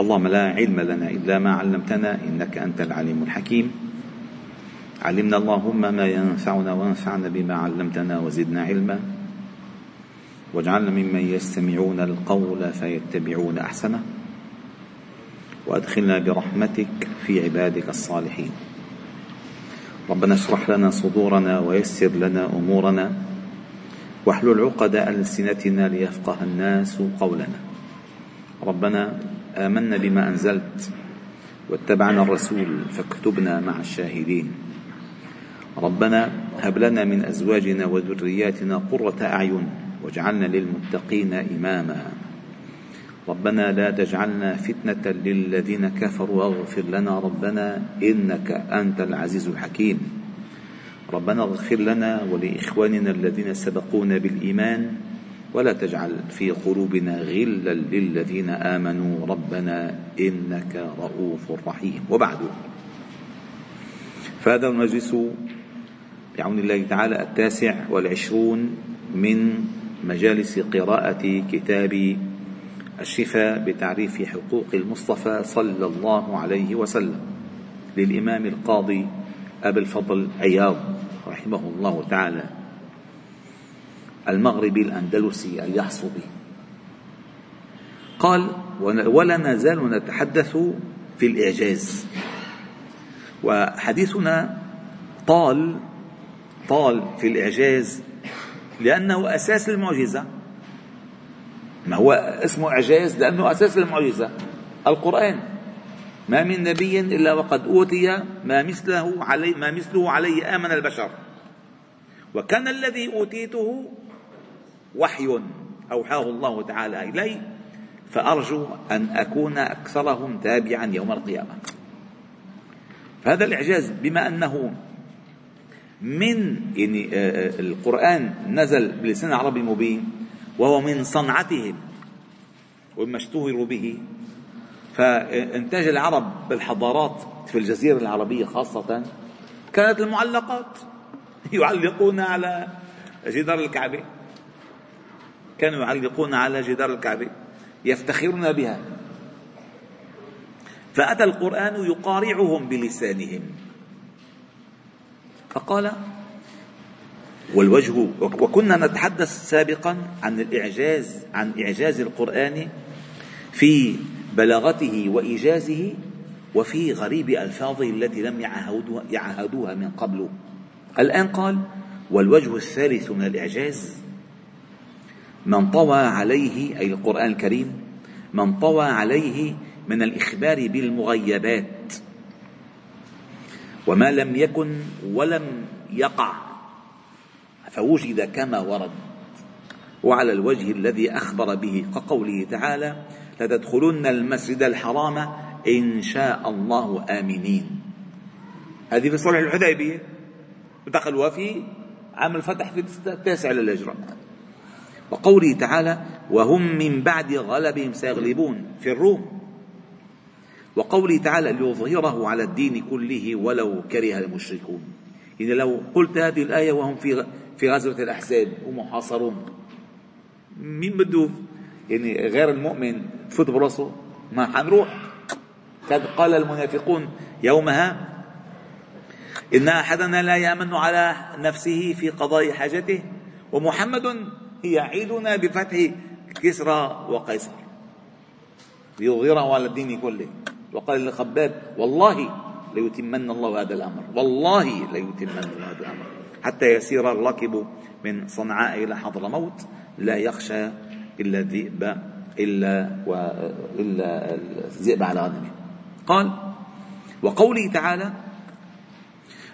اللهم لا علم لنا إلا ما علمتنا إنك أنت العليم الحكيم. علمنا اللهم ما ينفعنا وانفعنا بما علمتنا وزدنا علما. واجعلنا ممن يستمعون القول فيتبعون أحسنه. وأدخلنا برحمتك في عبادك الصالحين. ربنا اشرح لنا صدورنا ويسر لنا أمورنا. واحلل عقد ألسنتنا ليفقه الناس قولنا. ربنا آمنا بما أنزلت واتبعنا الرسول فاكتبنا مع الشاهدين. ربنا هب لنا من أزواجنا وذرياتنا قرة أعين واجعلنا للمتقين إماما. ربنا لا تجعلنا فتنة للذين كفروا واغفر لنا ربنا إنك أنت العزيز الحكيم. ربنا اغفر لنا ولإخواننا الذين سبقونا بالإيمان ولا تجعل في قلوبنا غلا للذين آمنوا ربنا إنك رؤوف رحيم. وبعد. فهذا المجلس بعون الله تعالى التاسع والعشرون من مجالس قراءة كتاب الشفاء بتعريف حقوق المصطفى صلى الله عليه وسلم للإمام القاضي أبي الفضل عياض رحمه الله تعالى. المغربي الأندلسي اليحصبي قال ولا نزال نتحدث في الإعجاز. وحديثنا طال طال في الإعجاز لأنه أساس المعجزة. ما هو اسمه إعجاز؟ لأنه أساس المعجزة. القرآن ما من نبي إلا وقد أوتي ما مثله علي ما مثله عليه آمن البشر. وكان الذي أوتيته وحي أوحاه الله تعالى إلي فأرجو أن أكون أكثرهم تابعا يوم القيامة. فهذا الإعجاز بما أنه من يعني آه، آه، القرآن نزل بلسان عربي مبين وهو من صنعتهم وما اشتهروا به. فإنتاج العرب بالحضارات في الجزيرة العربية خاصة كانت المعلقات يعلقون على جدار الكعبة. كانوا يعلقون على جدار الكعبة يفتخرون بها. فأتى القرآن يقارعهم بلسانهم. فقال والوجه وكنا نتحدث سابقا عن الإعجاز عن إعجاز القرآن في بلاغته وإيجازه وفي غريب ألفاظه التي لم يعهدوها, من قبل. الآن قال والوجه الثالث من الإعجاز من طوى عليه أي القرآن الكريم من طوى عليه من الإخبار بالمغيبات. وما لم يكن ولم يقع فوجد كما ورد. وعلى الوجه الذي أخبر به كقوله تعالى لتدخلن المسجد الحرام إن شاء الله آمنين. هذه في صلح الحديبية دخلوا في عام الفتح في التاسع للهجرة. وقوله تعالى وهم من بعد غلبهم سيغلبون في الروم. وقوله تعالى ليظهره على الدين كله ولو كره المشركون. إذا لو قلت هذه الآية وهم في في غزوة الأحزاب ومحاصرون مين بده يعني غير المؤمن تفوت براسه؟ ما حنروح. قال المنافقون يومها إن أحدنا لا يأمن على نفسه في قضاء حاجته ومحمد يعيدنا بفتح كسرى وقيصر. ليظهره على الدين كله. وقال للخباب والله ليتمن الله هذا الأمر. والله ليتمن الله هذا الأمر. حتى يسير الراكب من صنعاء إلى حضرموت لا يخشى إلا الذئب إلا إلا الذئب على غنمه. قال وقوله تعالى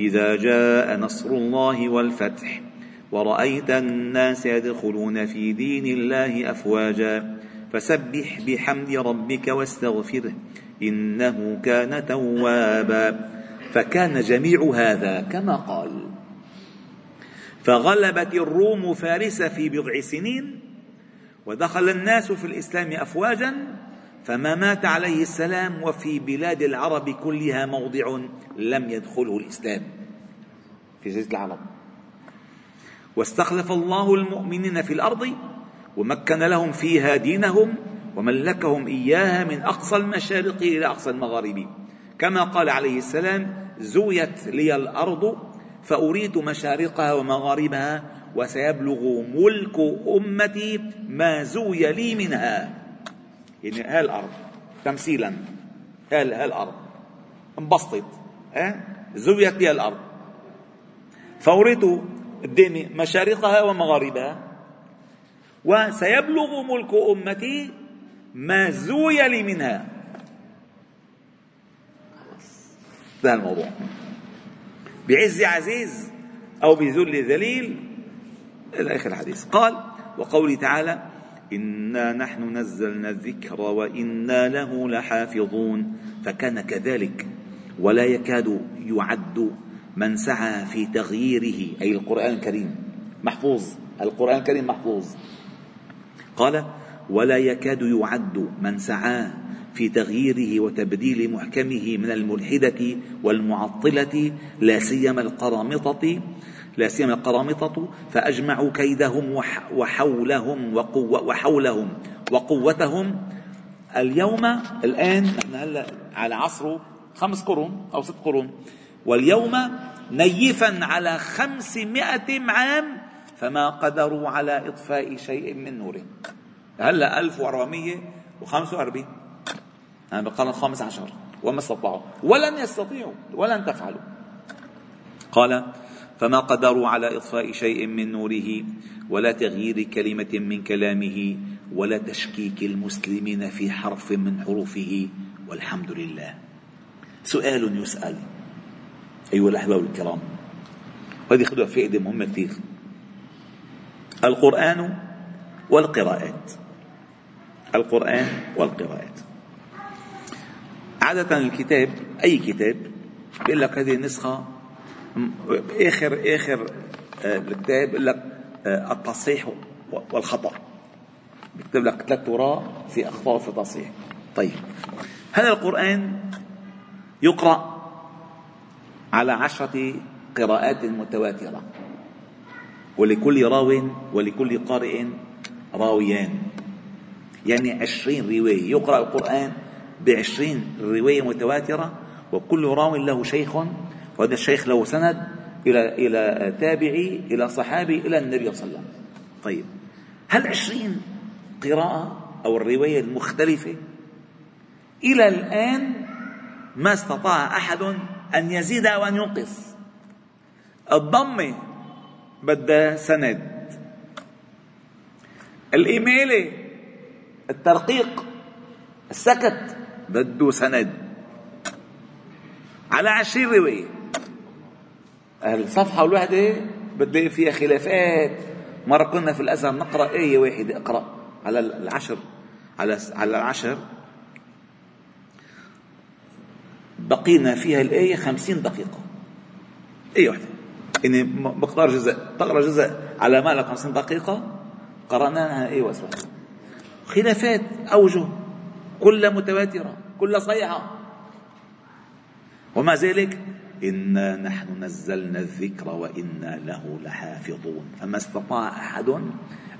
إذا جاء نصر الله والفتح. ورأيت الناس يدخلون في دين الله أفواجا. فسبح بحمد ربك واستغفره إنه كان توابا. فكان جميع هذا كما قال. فغلبت الروم فارس في بضع سنين ودخل الناس في الإسلام أفواجا. فما مات عليه السلام وفي بلاد العرب كلها موضع لم يدخله الإسلام. في جزيره العرب. واستخلف الله المؤمنين في الأرض ومكن لهم فيها دينهم وملكهم إياها من أقصى المشارق إلى أقصى المغارب. كما قال عليه السلام زويت لي الأرض فأريد مشارقها ومغاربها وسيبلغ ملك أمتي ما زوي لي منها. يعني هاي الأرض تمثيلا هاي الأرض انبسطت آه؟ زويت لي الأرض فأريد قدامي مشارقها ومغاربها. وسيبلغ ملك أمتي ما زوي لي منها. انتهى الموضوع. بعز عزيز أو بذل ذليل. إلى آخر الحديث. قال وقوله تعالى إنا نحن نزلنا الذكر وإنا له لحافظون فكان كذلك ولا يكاد يعد من سعى في تغييره. أي القرآن الكريم محفوظ. القرآن الكريم محفوظ. قال ولا يكاد يعد من سعى في تغييره وتبديل محكمه من الملحدة والمعطلة لا سيما القرامطة لا سيما القرامطة فأجمعوا كيدهم وحولهم وقوة وحولهم وقوتهم. اليوم الآن نحن هلأ على عصر خمس قرون أو ست قرون. واليوم نيفا على خمسمائة عام فما قدروا على إطفاء شيء من نوره هلأ 1445 يعني بالقرن الخامس عشر وما استطاعوا. ولن يستطيعوا ولن تفعلوا. قال فما قدروا على إطفاء شيء من نوره ولا تغيير كلمة من كلامه ولا تشكيك المسلمين في حرف من حروفه. والحمد لله. سؤال يسأل. أيها الأحباب الكرام وهذه خذوا فائده مهمة كثير. القرآن والقراءات. القرآن والقراءات. عادة الكتاب أي كتاب بيقول لك هذه النسخة آخر آخر آه، الكتاب بيقول لك آه، التصحيح والخطأ. بيكتب لك ثلاث وراء في أخطاء في تصحيح طيب. هذا القرآن يقرأ على عشرة قراءات متواترة؟ ولكل راو ولكل قارئ راويان. يعني عشرين رواية. يقرأ القرآن بعشرين رواية متواترة وكل راو له شيخ وهذا الشيخ له سند إلى إلى تابعي إلى صحابي إلى النبي صلى الله عليه وسلم. طيب هل عشرين قراءة أو الرواية المختلفة؟ إلى الآن ما استطاع أحد أن يزيد أو أن ينقص. الضمة بدها سند. الإيميلة الترقيق السكت بده سند. على عشرين رواية. الصفحة الواحدة بتلاقي فيها خلافات. مرة كنا في الأزهر نقرأ آية واحدة اقرأ على العشر. على على العشر. بقينا فيها الآية خمسين دقيقة. آية واحدة يعني مقدار جزء. تقرأ جزء على مالك خمسين دقيقة. قرأناها آية واحدة خلافات. أوجه. كلها متواترة. كلها صحيحة. ومع ذلك إنا نحن نزلنا الذكر وإنا له لحافظون. فما استطاع أحد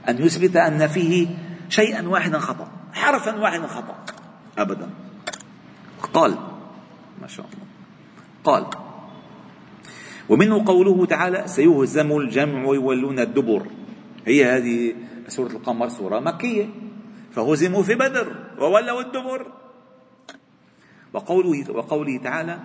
أن يثبت أن فيه شيئا واحدا خطأ حرفا واحدا خطأ. أبدا. قال ما شاء الله. قال ومنه قوله تعالى سيهزم الجمع ويولون الدبر. هي هذه سورة القمر سورة مكية. فهزموا في بدر وولوا الدبر. وقوله, وقوله تعالى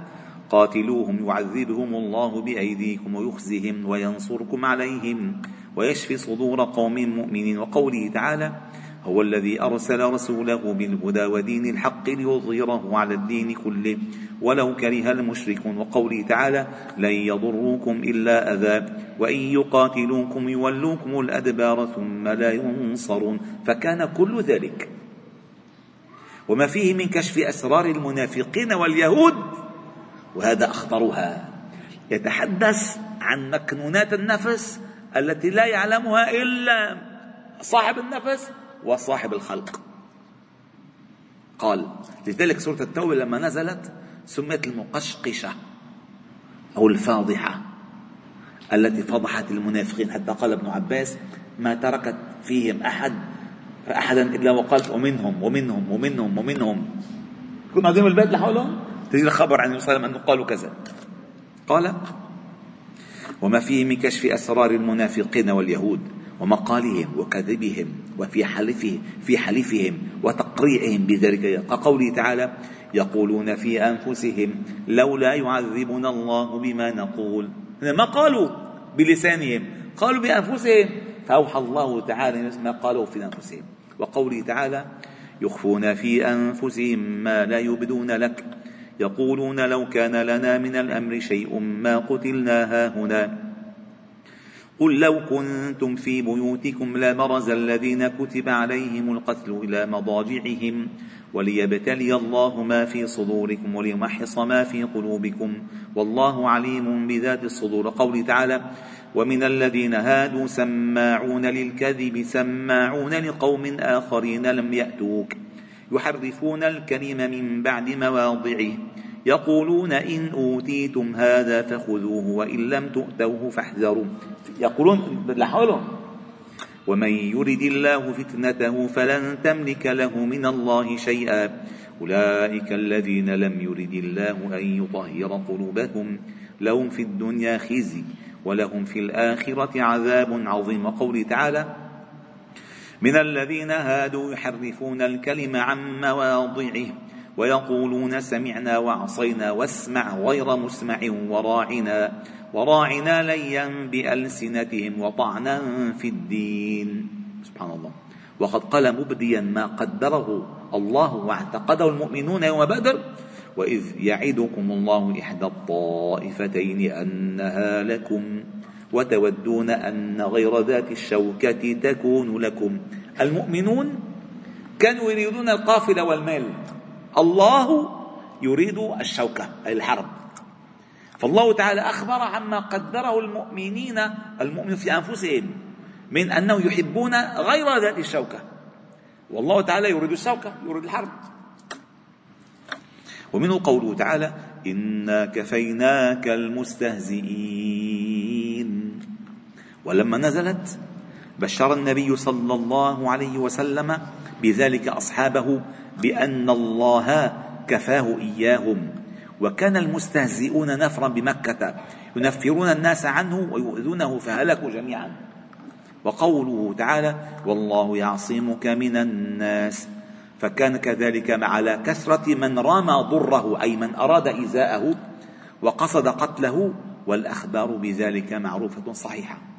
قاتلوهم يعذبهم الله بأيديكم ويخزهم وينصركم عليهم ويشفي صدور قوم مؤمنين. وقوله تعالى هو الذي أرسل رسوله بالهدى ودين الحق ليظهره على الدين كله ولو كره المشركون وقوله تعالى لن يضروكم إلا أذى وإن يقاتلوكم يولوكم الأدبار ثم لا ينصرون فكان كل ذلك. وما فيه من كشف أسرار المنافقين واليهود وهذا أخطرها. يتحدث عن مكنونات النفس التي لا يعلمها إلا صاحب النفس وصاحب الخلق. قال لذلك سورة التوبة لما نزلت سميت المقشقشة أو الفاضحة التي فضحت المنافقين. حتى قال ابن عباس ما تركت فيهم أحد أحدا إلا وقالت ومنهم ومنهم ومنهم ومنهم. كنا قاعدين بالبيت لحولهم؟ تجي الخبر عن النبي صلى الله عليه وسلم أنه قالوا كذا. قال وما فيه من كشف أسرار المنافقين واليهود ومقالهم وكذبهم وفي حلفه في حلفهم وتقريعهم بذلك. كقوله تعالى يقولون في أنفسهم لولا يعذبنا الله بما نقول. ما قالوا بلسانهم؟ قالوا بأنفسهم. فأوحى الله تعالى ما قالوا في أنفسهم. وقوله تعالى يخفون في أنفسهم ما لا يبدون لك. يقولون لو كان لنا من الأمر شيء ما قتلنا هاهنا. قل لو كنتم في بيوتكم لبرز الذين كتب عليهم القتل إلى مضاجعهم وليبتلي الله ما في صدوركم وليمحص ما في قلوبكم. والله عليم بذات الصدور. قوله تعالى ومن الذين هادوا سماعون للكذب سماعون لقوم آخرين لم يأتوك. يحرفون الكلم من بعد مواضعه. يقولون إن أوتيتم هذا فخذوه وإن لم تؤتوه فاحذروا. يقولون لحولهم ومن يرد الله فتنته فلن تملك له من الله شيئا. أولئك الذين لم يرد الله أن يطهر قلوبهم. لهم في الدنيا خزي ولهم في الآخرة عذاب عظيم. وقوله تعالى من الذين هادوا يحرفون الكلم عن مواضعه ويقولون سمعنا وعصينا واسمع غير مسمع وراعنا وراعنا ليا بألسنتهم وطعنا في الدين. سبحان الله وقد قال مبديا ما قدره الله واعتقده المؤمنون يوم بدر وإذ يعدكم الله إحدى الطائفتين أنها لكم وتودون أن غير ذات الشوكة تكون لكم. المؤمنون كانوا يريدون القافلة والمال. الله يريد الشوكة أي الحرب. فالله تعالى أخبر عما قدره المؤمنين المؤمن في أنفسهم من أنه يحبون غير ذات الشوكة. والله تعالى يريد الشوكة يريد الحرب. ومنه قوله تعالى إنا كفيناك المستهزئين ولما نزلت بشر النبي صلى الله عليه وسلم بذلك أصحابه بأن الله كفاه إياهم. وكان المستهزئون نفرا بمكة ينفرون الناس عنه ويؤذونه فهلكوا جميعا. وقوله تعالى والله يعصمك من الناس فكان كذلك على كثرة من رمى ضره أي من أراد إيذاءه وقصد قتله والأخبار بذلك معروفة صحيحة.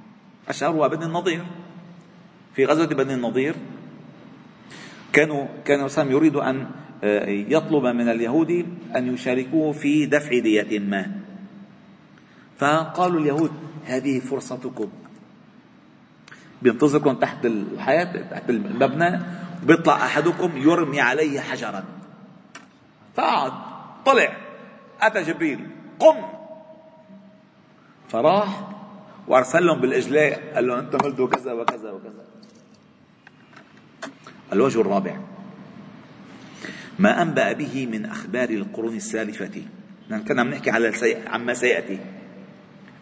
أشهرها بني النضير في غزوة بني النضير كانوا كان وسام يريد أن آه، يطلب من اليهود أن يشاركوه في دفع دية ما. فقالوا اليهود هذه فرصتكم. بينتظركم تحت الحياة تحت المبنى بيطلع أحدكم يرمي عليه حجرا. فقعد طلع أتى جبريل قم. فراح وأرسل لهم بالإجلاء قال لهم أنتم عملتوا كذا وكذا وكذا. الوجه الرابع. ما أنبأ به من أخبار القرون السالفة. نحن كنا بنحكي على عما سيأتي.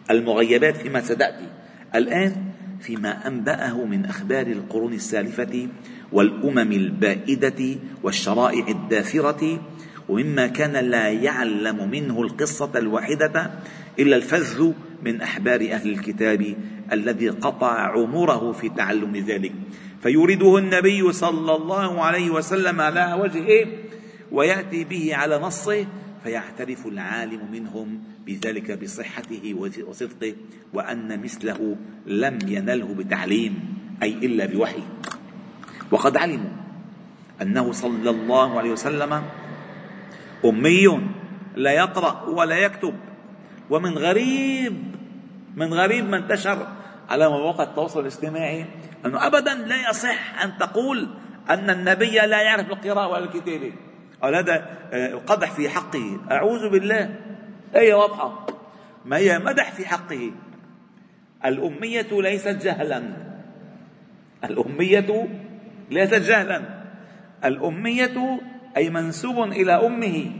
المغيبات فيما ستأتي الآن فيما أنبأه من أخبار القرون السالفة والأمم البائدة والشرائع الداثرة ومما كان لا يعلم منه القصة الواحدة إلا الفذ من أحبار أهل الكتاب الذي قطع عمره في تعلم ذلك. فيورده النبي صلى الله عليه وسلم على وجهه ويأتي به على نصه فيعترف العالم منهم بذلك بصحته وصدقه وأن مثله لم ينله بتعليم أي إلا بوحي. وقد علموا أنه صلى الله عليه وسلم أمي لا يقرأ ولا يكتب. ومن غريب من غريب ما انتشر على مواقع التواصل الاجتماعي أنه أبدا لا يصح أن تقول أن النبي لا يعرف القراءة ولا الكتابة. قال هذا آه، قدح في حقه. أعوذ بالله. آية واضحة ما هي مدح في حقه؟ الأمية ليست جهلا. الأمية ليست جهلا. الأمية أي منسوب إلى أمه.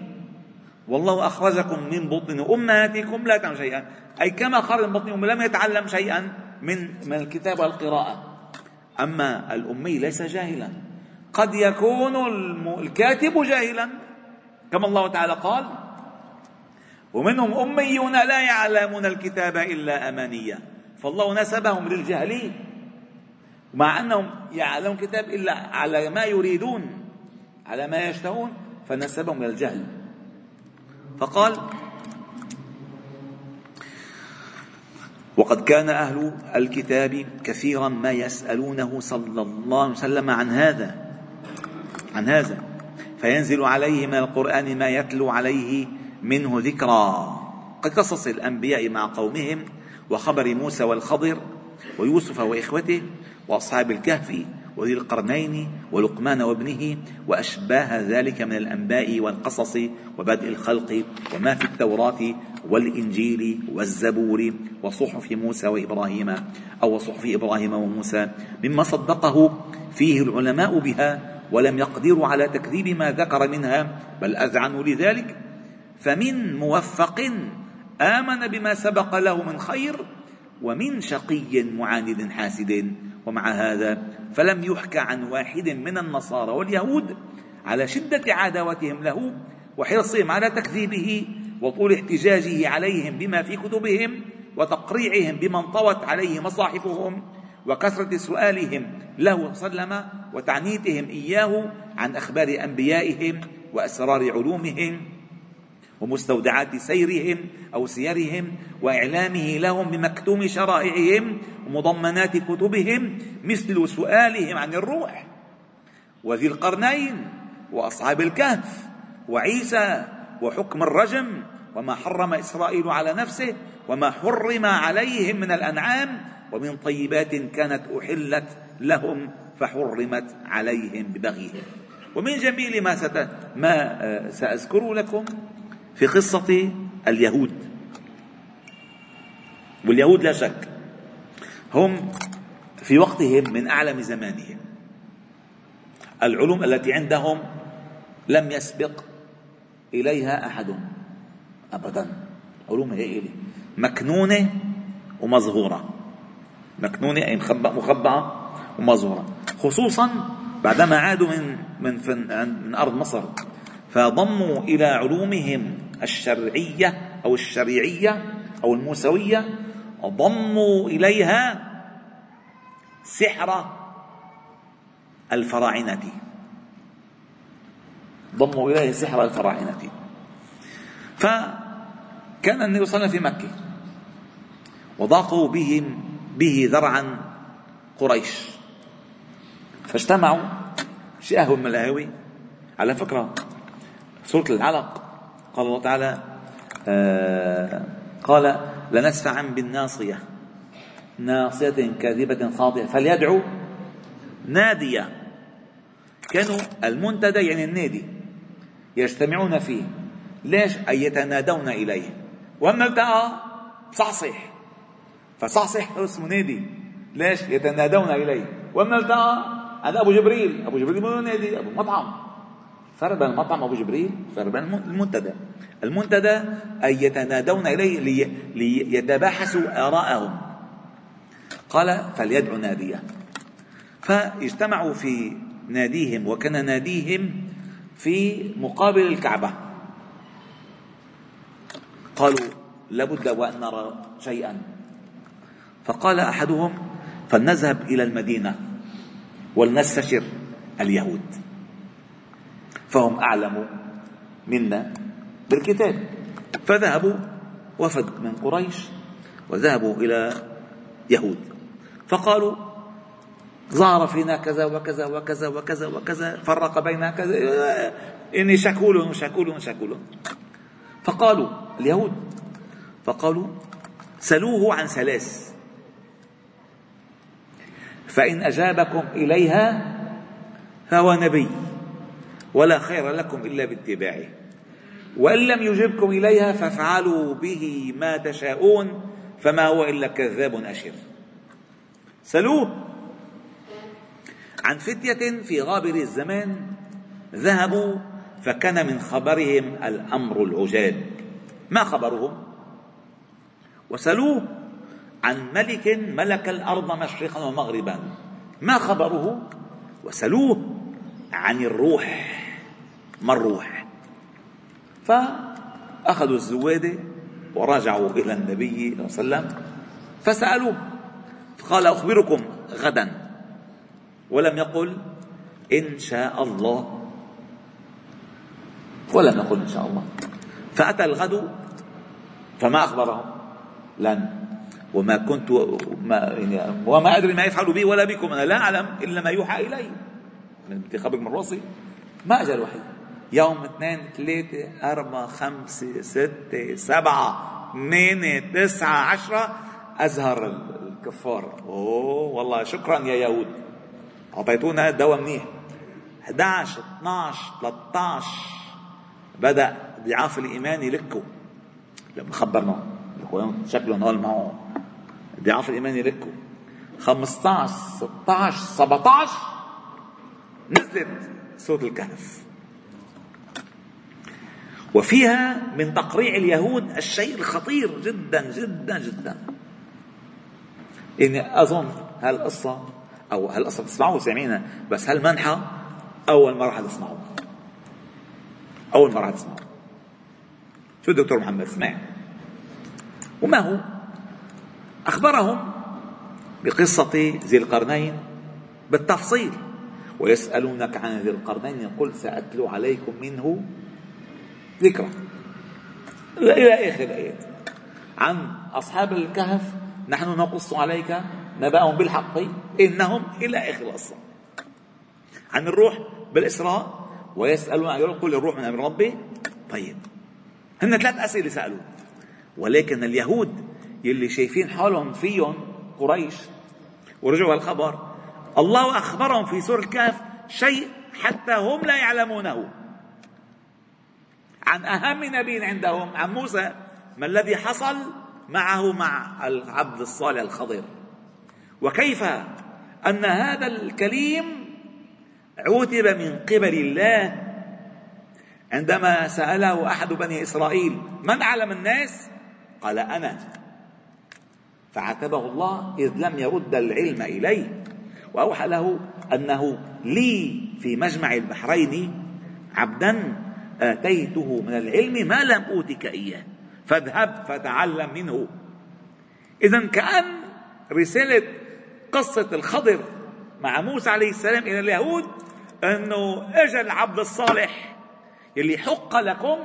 والله أخرجكم من بطن أمهاتكم لا تعلم شيئا. أي كما خرج من بطن أمه لم يتعلم شيئا من من الكتاب والقراءة. أما الأمي ليس جاهلا. قد يكون الكاتب جاهلا. كما الله تعالى قال ومنهم أميون لا يعلمون الكتاب إلا أمانية. فالله نسبهم للجهل مع أنهم يعلمون الكتاب إلا على ما يريدون على ما يشتهون فنسبهم إلى الجهل. فقال وقد كان أهل الكتاب كثيرا ما يسألونه صلى الله عليه وسلم عن هذا عن هذا. فينزل عليه من القرآن ما يتلو عليه منه ذكرى كقصص الأنبياء مع قومهم وخبر موسى والخضر ويوسف وإخوته وأصحاب الكهف. وذي القرنين ولقمان وابنه وأشباه ذلك من الأنباء والقصص وبدء الخلق وما في التوراة والإنجيل والزبور وصحف موسى وإبراهيم أو صحف إبراهيم وموسى مما صدقه فيه العلماء بها ولم يقدروا على تكذيب ما ذكر منها بل أذعنوا لذلك فمن موفق آمن بما سبق له من خير ومن شقي معاند حاسد ومع هذا فلم يحكى عن واحد من النصارى واليهود على شدة عداوتهم له وحرصهم على تكذيبه وطول احتجاجه عليهم بما في كتبهم وتقريعهم بما انطوت عليه مصاحفهم وكثرة سؤالهم له وسلم وتعنيتهم إياه عن أخبار أنبيائهم وأسرار علومهم ومستودعات سيرهم أو سيرهم وإعلامه لهم بمكتوم شرائعهم ومضمنات كتبهم مثل سؤالهم عن الروح وذي القرنين وأصحاب الكهف وعيسى وحكم الرجم وما حرم إسرائيل على نفسه وما حرم عليهم من الأنعام ومن طيبات كانت أحلت لهم فحرمت عليهم ببغيهم ومن جميل ما. ما آه، سأذكر لكم في قصة اليهود. واليهود لا شك هم في وقتهم من أعلم زمانهم. العلوم التي عندهم لم يسبق إليها أحد أبدا. علوم هائلة مكنونة ومظهورة مكنونة أي مخبأة ومظهورة خصوصا بعدما عادوا من من من أرض مصر فضموا إلى علومهم الشرعية أو الشريعية أو الموسوية ضموا إليها سحر الفراعنة. ضموا إليه سحر الفراعنة. فكان النبي صلى الله عليه وسلم في مكة وضاقوا بهم به ذرعا قريش. فاجتمعوا شيء من الهاوي على فكرة سورة العلق. قال الله تعالى آه قال لنسفعا بالناصية. ناصية كاذبة خاطئة. فليدعو نادية. كانوا المنتدى يعني النادي يجتمعون فيه. ليش؟ أي يتنادون إليه. وأما التقى صحصح. فصحصح اسمه نادي. ليش؟ يتنادون إليه. وأما التقى هذا أبو جبريل. أبو جبريل مو نادي أبو مطعم. بين المطعم أبو جبريل؟ بين المنتدى. المنتدى أي يتنادون إليه ليتباحثوا آراءهم. قال فليدعوا ناديه فاجتمعوا في ناديهم وكان ناديهم في مقابل الكعبة. قالوا لابد وأن نرى شيئا. فقال أحدهم فلنذهب إلى المدينة ولنستشر اليهود. فهم أعلم منا بالكتاب. فذهبوا وفد من قريش وذهبوا إلى يهود. فقالوا ظهر فينا كذا وكذا وكذا وكذا وكذا فرق بين كذا إني شكول شكول شكول. فقالوا اليهود فقالوا سلوه عن ثلاث. فإن أجابكم إليها فهو نبي. ولا خير لكم إلا باتباعه. وإن لم يجبكم إليها فافعلوا به ما تشاءون فما هو إلا كذاب أشر. سلوه عن فتية في غابر الزمان ذهبوا فكان من خبرهم الأمر العجاب. ما خبرهم؟ وسلوه عن ملك ملك الأرض مشرقا ومغربا. ما خبره؟ وسلوه عن الروح. ما الروح فأخذوا الزوادة ورجعوا إلى النبي صلى الله عليه وسلم فسألوه قال أخبركم غدا. ولم يقل إن شاء الله. ولم يقل إن شاء الله. فأتى الغد فما أخبرهم؟ لن. وما كنت ما يعني وما أدري ما يفعل بي ولا بكم أنا لا أعلم إلا ما يوحى إلي. من انتخابك من رأسي ما أجى الوحي يوم اثنين ثلاثة أربعة خمسة ستة سبعة ثمانية تسعة عشرة أزهر الكفار. أوه والله شكرا يا يهود. أعطيتونا الدواء منيح. 11 12 13 بدأ ضعاف الإيمان يلكوا. لما خبرنا شكلهم هول معه. ضعاف الإيمان يلكوا. 15 16 17 نزلت سورة الكهف. وفيها من تقريع اليهود الشيء الخطير جدا جدا جدا. إني أظن هالقصة أو هالقصة بتسمعوها سامعينها بس هالمنحة أول مرة حتسمعوها أول مرة حتسمعوها شو الدكتور محمد؟ اسمع وما هو؟ أخبرهم بقصة ذي القرنين بالتفصيل. ويسألونك عن ذي القرنين قل سأتلو عليكم منه ذكرى إلى آخر الآيات عن أصحاب الكهف نحن نقص عليك نبأهم بالحق إنهم إلى آخر القصة عن الروح بالإسراء ويسألون عن قل الروح من أمر ربي. طيب. هن ثلاث أسئلة سألوا. ولكن اليهود يلي شايفين حالهم فيهم قريش ورجعوا الخبر الله أخبرهم في سورة الكهف شيء حتى هم لا يعلمونه. عن أهم نبي عندهم عن موسى ما الذي حصل؟ معه مع العبد الصالح الخضر وكيف أن هذا الكليم عوتب من قبل الله؟ عندما سأله أحد بني إسرائيل من أعلم الناس؟ قال أنا. فعاتبه الله إذ لم يرد العلم إليه وأوحى له أنه لي في مجمع البحرين عبدا آتيته من العلم ما لم أوتك إياه. فاذهب فتعلم منه. إذا كأن رسالة قصة الخضر مع موسى عليه السلام إلى اليهود أنه أجى العبد الصالح يلي حق لكم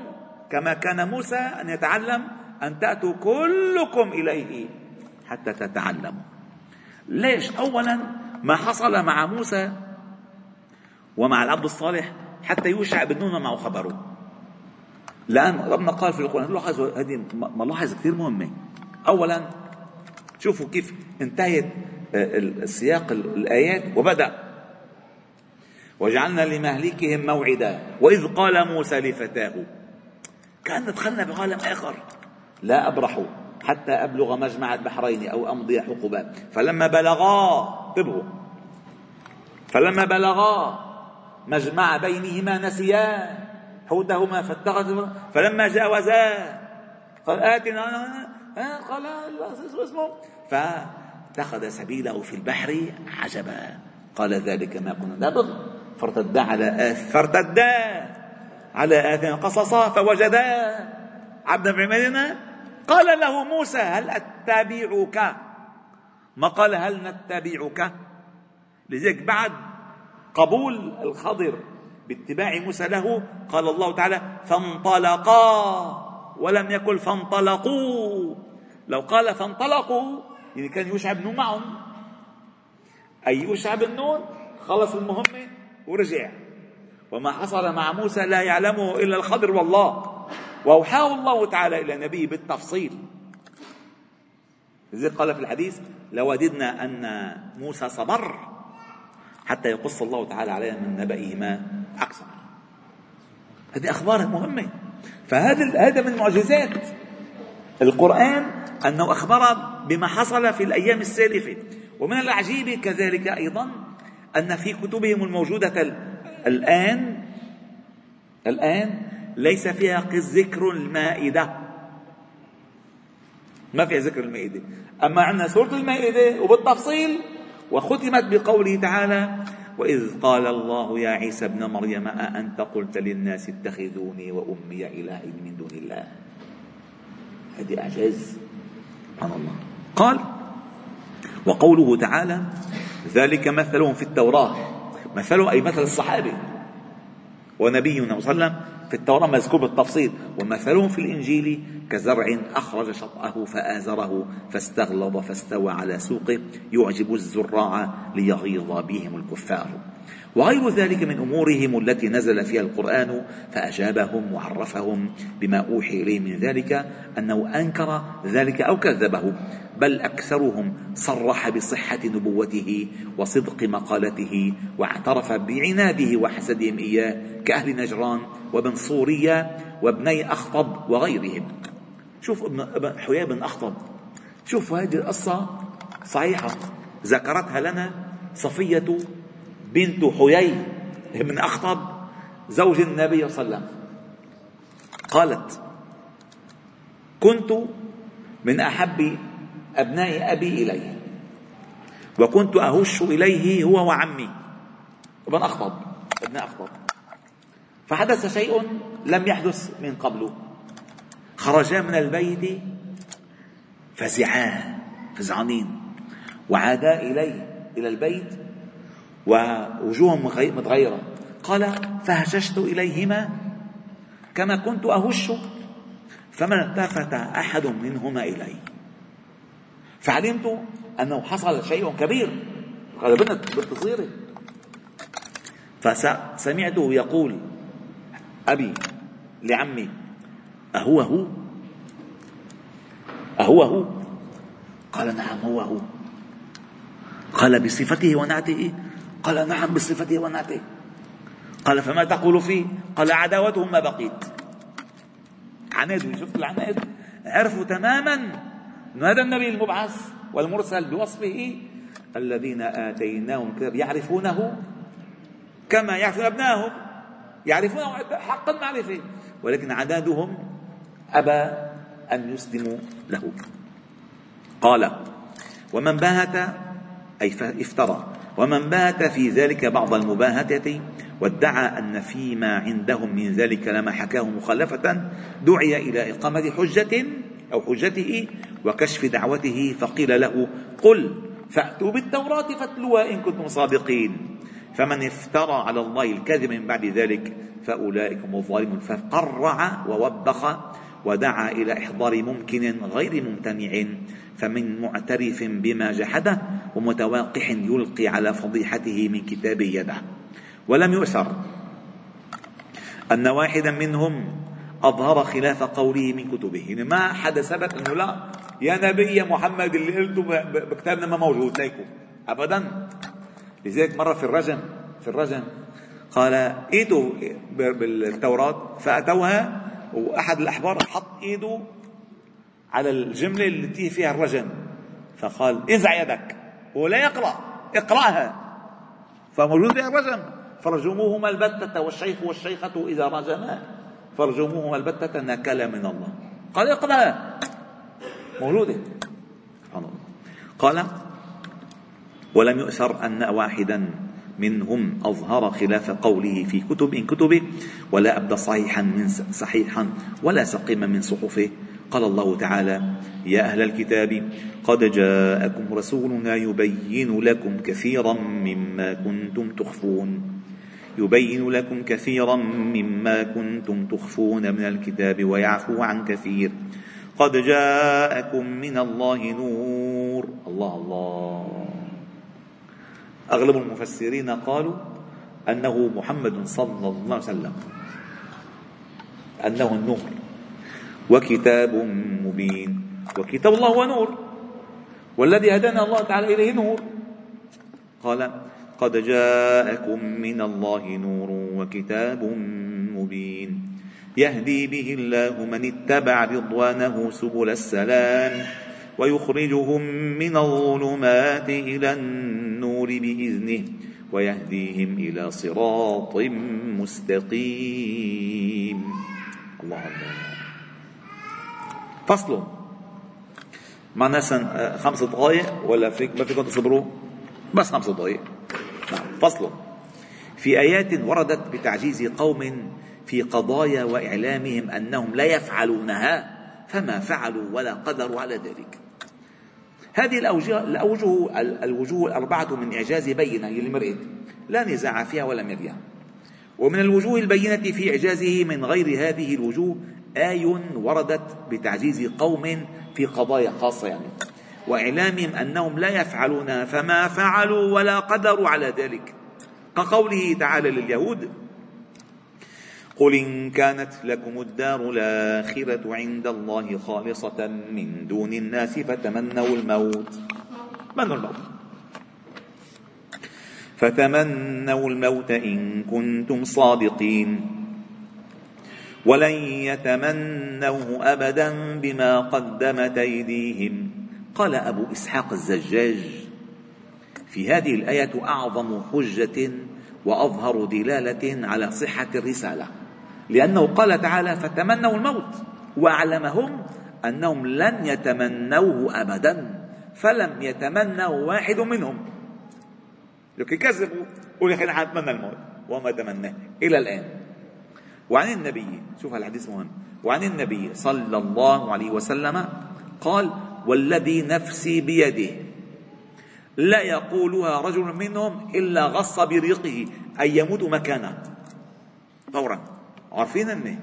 كما كان موسى أن يتعلم أن تأتوا كلكم إليه حتى تتعلموا. ليش؟ أولا ما حصل مع موسى ومع العبد الصالح حتى يوشع بن نون معه خبره. لأن ربنا قال في القرآن لاحظوا هذه ملاحظ كثير مهمة. أولا شوفوا كيف انتهت آه، السياق الآيات وبدأ. وجعلنا لمهلكهم موعدا وإذ قال موسى لفتاه كأن دخلنا بعالم آخر لا أبرح حتى أبلغ مجمع البحرين أو أمضي حقبا فلما بلغا انتبهوا. فلما بلغا مجمع بينهما نسيا. حوتهما فاتخذ فلما جاوزا قال آتنا قال اسمه فاتخذ سبيله في البحر عجبا. قال ذلك ما كنا نبغ. فارتدا على آث فارتدا على آثار قصصا فوجدا. عبدا عبادنا قال له موسى هل أتبعك؟ ما قال هل نتبعك؟ لذلك بعد قبول الخضر باتباع موسى له قال الله تعالى فانطلقا ولم يقل فانطلقوا لو قال فانطلقوا يعني كان يوشع بن نون معهم أي يوشع بن نون خلص المهمة ورجع. وما حصل مع موسى لا يعلمه إلا الخضر والله. وأوحاه الله تعالى إلى نبيه بالتفصيل. لذلك قال في الحديث لوددنا أن موسى صبر حتى يقص الله تعالى علينا من نبئهما أكثر هذه أخبار مهمة. فهذا هذا من معجزات القرآن أنه أخبر بما حصل في الأيام السالفة ومن العجيب كذلك أيضا أن في كتبهم الموجودة الآن الآن ليس فيها ذكر المائدة. ما فيها ذكر المائدة. أما عندنا سورة المائدة وبالتفصيل وختمت بقوله تعالى وإذ قال الله يا عيسى ابن مريم أأنت قلت للناس اتخذوني وأمي إلهين من دون الله؟ هذه إعجاز. سبحان الله. قال وقوله تعالى ذلك مثلهم في التوراة. مثلهم أي مثل الصحابة ونبينا صلى الله عليه وسلم في التوراة مذكور بالتفصيل ومثلهم في الإنجيل كزرع أخرج شطأه فآزره فاستغلظ فاستوى على سوقه يعجب الزراع ليغيظ بهم الكفار. وغير ذلك من أمورهم التي نزل فيها القرآن فأجابهم وعرفهم بما أوحي اليه من ذلك أنه أنكر ذلك أو كذبه بل أكثرهم صرح بصحة نبوته وصدق مقالته واعترف بعناده وحسدهم إياه كأهل نجران وابن صورية وابني أخطب وغيرهم. شوف ابن حيي بن أخطب. شوف هذه القصة صحيحة. ذكرتها لنا صفية بنت حيي بن أخطب زوج النبي صلى الله عليه وسلم. قالت كنت من أحب أبناء أبي إلي وكنت أهش إليه هو وعمي. ابن أخطب ابن أخطب. فحدث شيء لم يحدث من قبل. خرجا من البيت فزعا فزعانين وعادا إليه إلى البيت ووجوههم متغيرة. قال فهششت إليهما كما كنت أهش فما التفت أحد منهما إلي. فعلمت أنه حصل شيء كبير. قال بنت بنت صغيرة. فسمعته يقول أبي لعمي أهو هو أهو هو قال نعم هو هو قال بصفته ونعته قال نعم بصفته ونعته قال فما تقول فيه؟ قال عداوتهم ما بقيت. عناد شفت العناد عرفوا تماما أن هذا النبي المبعث والمرسل بوصفه الذين آتيناهم الكتاب يعرفونه كما يعرفون أبنائهم. يعرفونه حق المعرفة ولكن عدادهم أبى أن يسلموا له. قال ومن باهت أي افترى. ومن بات في ذلك بعض المباهتة وادعى أن فيما عندهم من ذلك لما حكاه مخالفة دعي إلى إقامة حجة أو حجته وكشف دعوته فقيل له قل فأتوا بالتوراة فاتلوها إن كنتم صادقين. فمن افترى على الله الكذب من بعد ذلك فأولئك هم الظالمون. فقرع ووبخ ودعا إلى إحضار ممكن غير ممتنع فمن معترف بما جحده ومتواقح يلقي على فضيحته من كتاب يده. ولم يؤثر أن واحدا منهم أظهر خلاف قوله من كتبه. يعني ما حدا ثبت أنه لا يا نبي يا محمد اللي قلته بكتابنا ما موجود ليكم أبدا. لذلك مرة في الرجم في الرجم قال ايدوا بالتوراة فأتوها وأحد الأحبار حط إيده على الجملة التي فيها الرجم. فقال انزع يدك. هو لا يقرأ اقرأها. فموجود فيها الرجم. فرجموهما البتة والشيخ والشيخة إذا رجما. فرجموهما البتة نكلا من الله. قال اقرأها موجودة سبحان الله. قال ولم يؤثر أن واحدا منهم أظهر خلاف قوله في كتب إن كتبه ولا أبدى صحيحا من صحيحا ولا سقيما من صحفه. قال الله تعالى يا أهل الكتاب قد جاءكم رسولنا يبين لكم كثيرا مما كنتم تخفون. يبين لكم كثيرا مما كنتم تخفون من الكتاب ويعفو عن كثير. قد جاءكم من الله نور. الله الله. أغلب المفسرين قالوا أنه محمد صلى الله عليه وسلم. أنه النور. وكتاب مبين. وكتاب الله هو نور. والذي هدانا الله تعالى إليه نور. قال قد جاءكم من الله نور وكتاب مبين. يهدي به الله من اتبع رضوانه سبل السلام. ويخرجهم من الظلمات إلى النور. بإذنه ويهديهم إلى صراط مستقيم. الله اكبر فصل. معنا خمس دقائق ولا فيك ما فيكم تصبروا؟ بس خمس دقائق. نعم فصل. في آيات وردت بتعجيز قوم في قضايا وإعلامهم أنهم لا يفعلونها فما فعلوا ولا قدروا على ذلك. هذه الأوجه, الأوجه الوجوه الأربعة من إعجاز بينة هي المرئة لا نزاع فيها ولا مرية ومن الوجوه البينة في إعجازه من غير هذه الوجوه آي وردت بتعجيز قوم في قضايا خاصة يعني. وإعلامهم أنهم لا يفعلون فما فعلوا ولا قدروا على ذلك. كقوله تعالى لليهود قل إن كانت لكم الدار الآخرة عند الله خالصة من دون الناس فتمنوا الموت. من الموت فتمنوا الموت إن كنتم صادقين. ولن يتمنوه أبدا بما قدمت أيديهم. قال أبو إسحاق الزجاج في هذه الآية أعظم حجة وأظهر دلالة على صحة الرسالة. لأنه قال تعالى فتمنوا الموت وأعلمهم أنهم لن يتمنوه أبدا فلم يتمنوا واحد منهم. لو كذبوا قول يا أخي نحن نتمنى الموت وما تمناه. إلى الآن. وعن النبي شوف الحديث مهم. وعن النبي صلى الله عليه وسلم قال والذي نفسي بيده لا يقولها رجل منهم إلا غص بريقه أن يموت مكانه. فورا. عارفين هن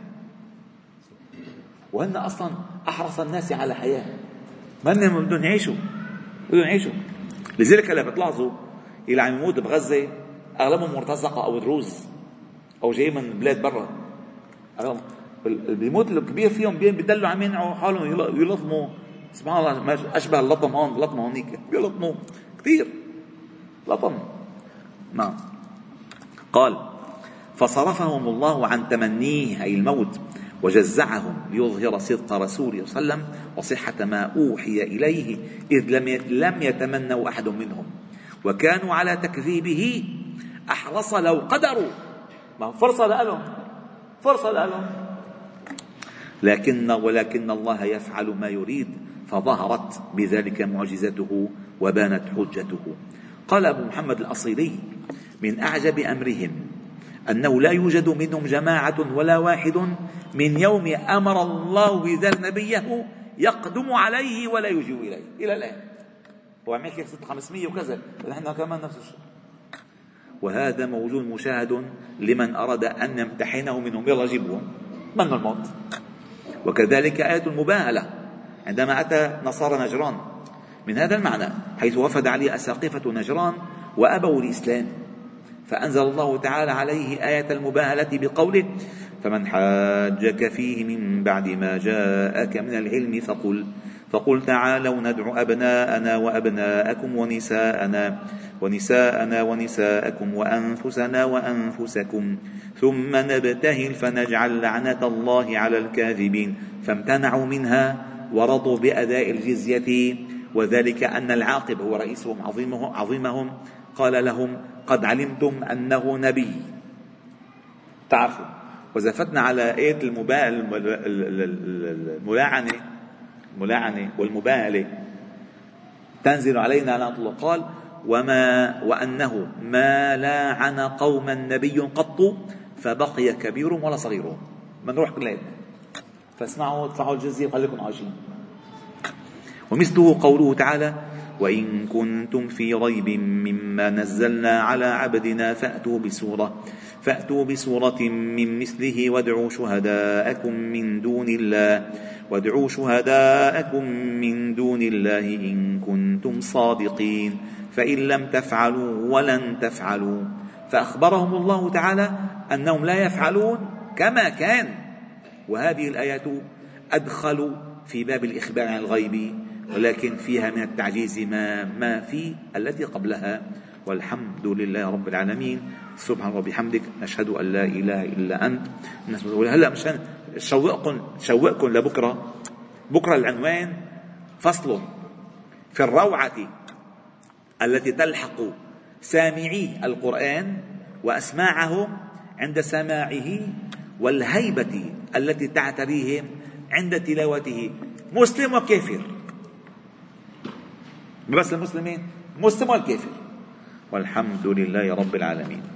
وهن أصلا أحرص الناس على حياة. ما هن بدهم يعيشوا بدهم يعيشوا. لذلك هلا بتلاحظوا اللي عم يموت بغزة أغلبهم مرتزقة أو دروز أو جاي من بلاد برا. بيموت الكبير فيهم بيدلوا عم ينعوا حالهم يلطموا. سبحان الله أشبه اللطم هون لطم هونيك. بيلطموا كثير لطم. نعم. قال فصرفهم الله عن تمنيه أي الموت وجزعهم ليظهر صدق رسوله صلى الله عليه وسلم وصحة ما أوحي إليه إذ لم لم يتمنوا أحد منهم. وكانوا على تكذيبه أحرص لو قدروا. ما فرصة لهم فرصة لهم. لكن ولكن الله يفعل ما يريد فظهرت بذلك معجزته وبانت حجته. قال أبو محمد الأصيلي من أعجب أمرهم أنه لا يوجد منهم جماعة ولا واحد من يوم أمر الله بذل نبيه يقدم عليه ولا يجيء إليه. إلى الآن. هو عم يحكي 500 وكذا. نحن كمان نفس الشيء. وهذا موجود مشاهد لمن أراد أن يمتحنه منهم. يلا جيبوهم من الموت؟ وكذلك آية المباهلة. عندما أتى نصارى نجران. من هذا المعنى حيث وفد عليه أساقفة نجران وأبوا الإسلام فأنزل الله تعالى عليه آية المباهلة بقوله فمن حاجك فيه من بعد ما جاءك من العلم فقل فقل تعالوا ندع أبناءنا وأبناءكم ونساءنا ونساءنا ونساءكم وأنفسنا وأنفسكم ثم نبتهل فنجعل لعنة الله على الكاذبين. فامتنعوا منها ورضوا بأداء الجزية وذلك أن العاقب هو رئيسهم عظيمهم, عظيمهم. قال لهم قد علمتم أنه نبي. تعرفوا وزفتنا على آية الملاعنة الملاعنة والمباهلة تنزل علينا لعنة الله قال وما وأنه ما لاعن قوما نبي قط فبقي كبيرهم ولا صغيرهم بنروح كلياتنا فاسمعوا ادفعوا الجزية وخليكم عايشين. ومثله قوله تعالى وإن كنتم في ريب مما نزلنا على عبدنا فأتوا بسورة فأتوا بسورة من مثله وادعوا شهداءكم من دون الله وادعوا شهداءكم من دون الله إن كنتم صادقين. فإن لم تفعلوا ولن تفعلوا. فأخبرهم الله تعالى أنهم لا يفعلون كما كان. وهذه الآيات أدخل في باب الإخبار عن الغيب. ولكن فيها من التعجيز ما ما في التي قبلها. والحمد لله رب العالمين. سبحان الله وبحمدك نشهد أن لا إله إلا أنت. هلا مشان شوقكم شوقكم لبكرة. بكرة العنوان فصل في الروعة التي تلحق سامعي القرآن وأسماعهم عند سماعه والهيبة التي تعتريهم عند تلاوته. مسلم وكافر. بس المسلمين. مسلم والكافر والحمد لله رب العالمين.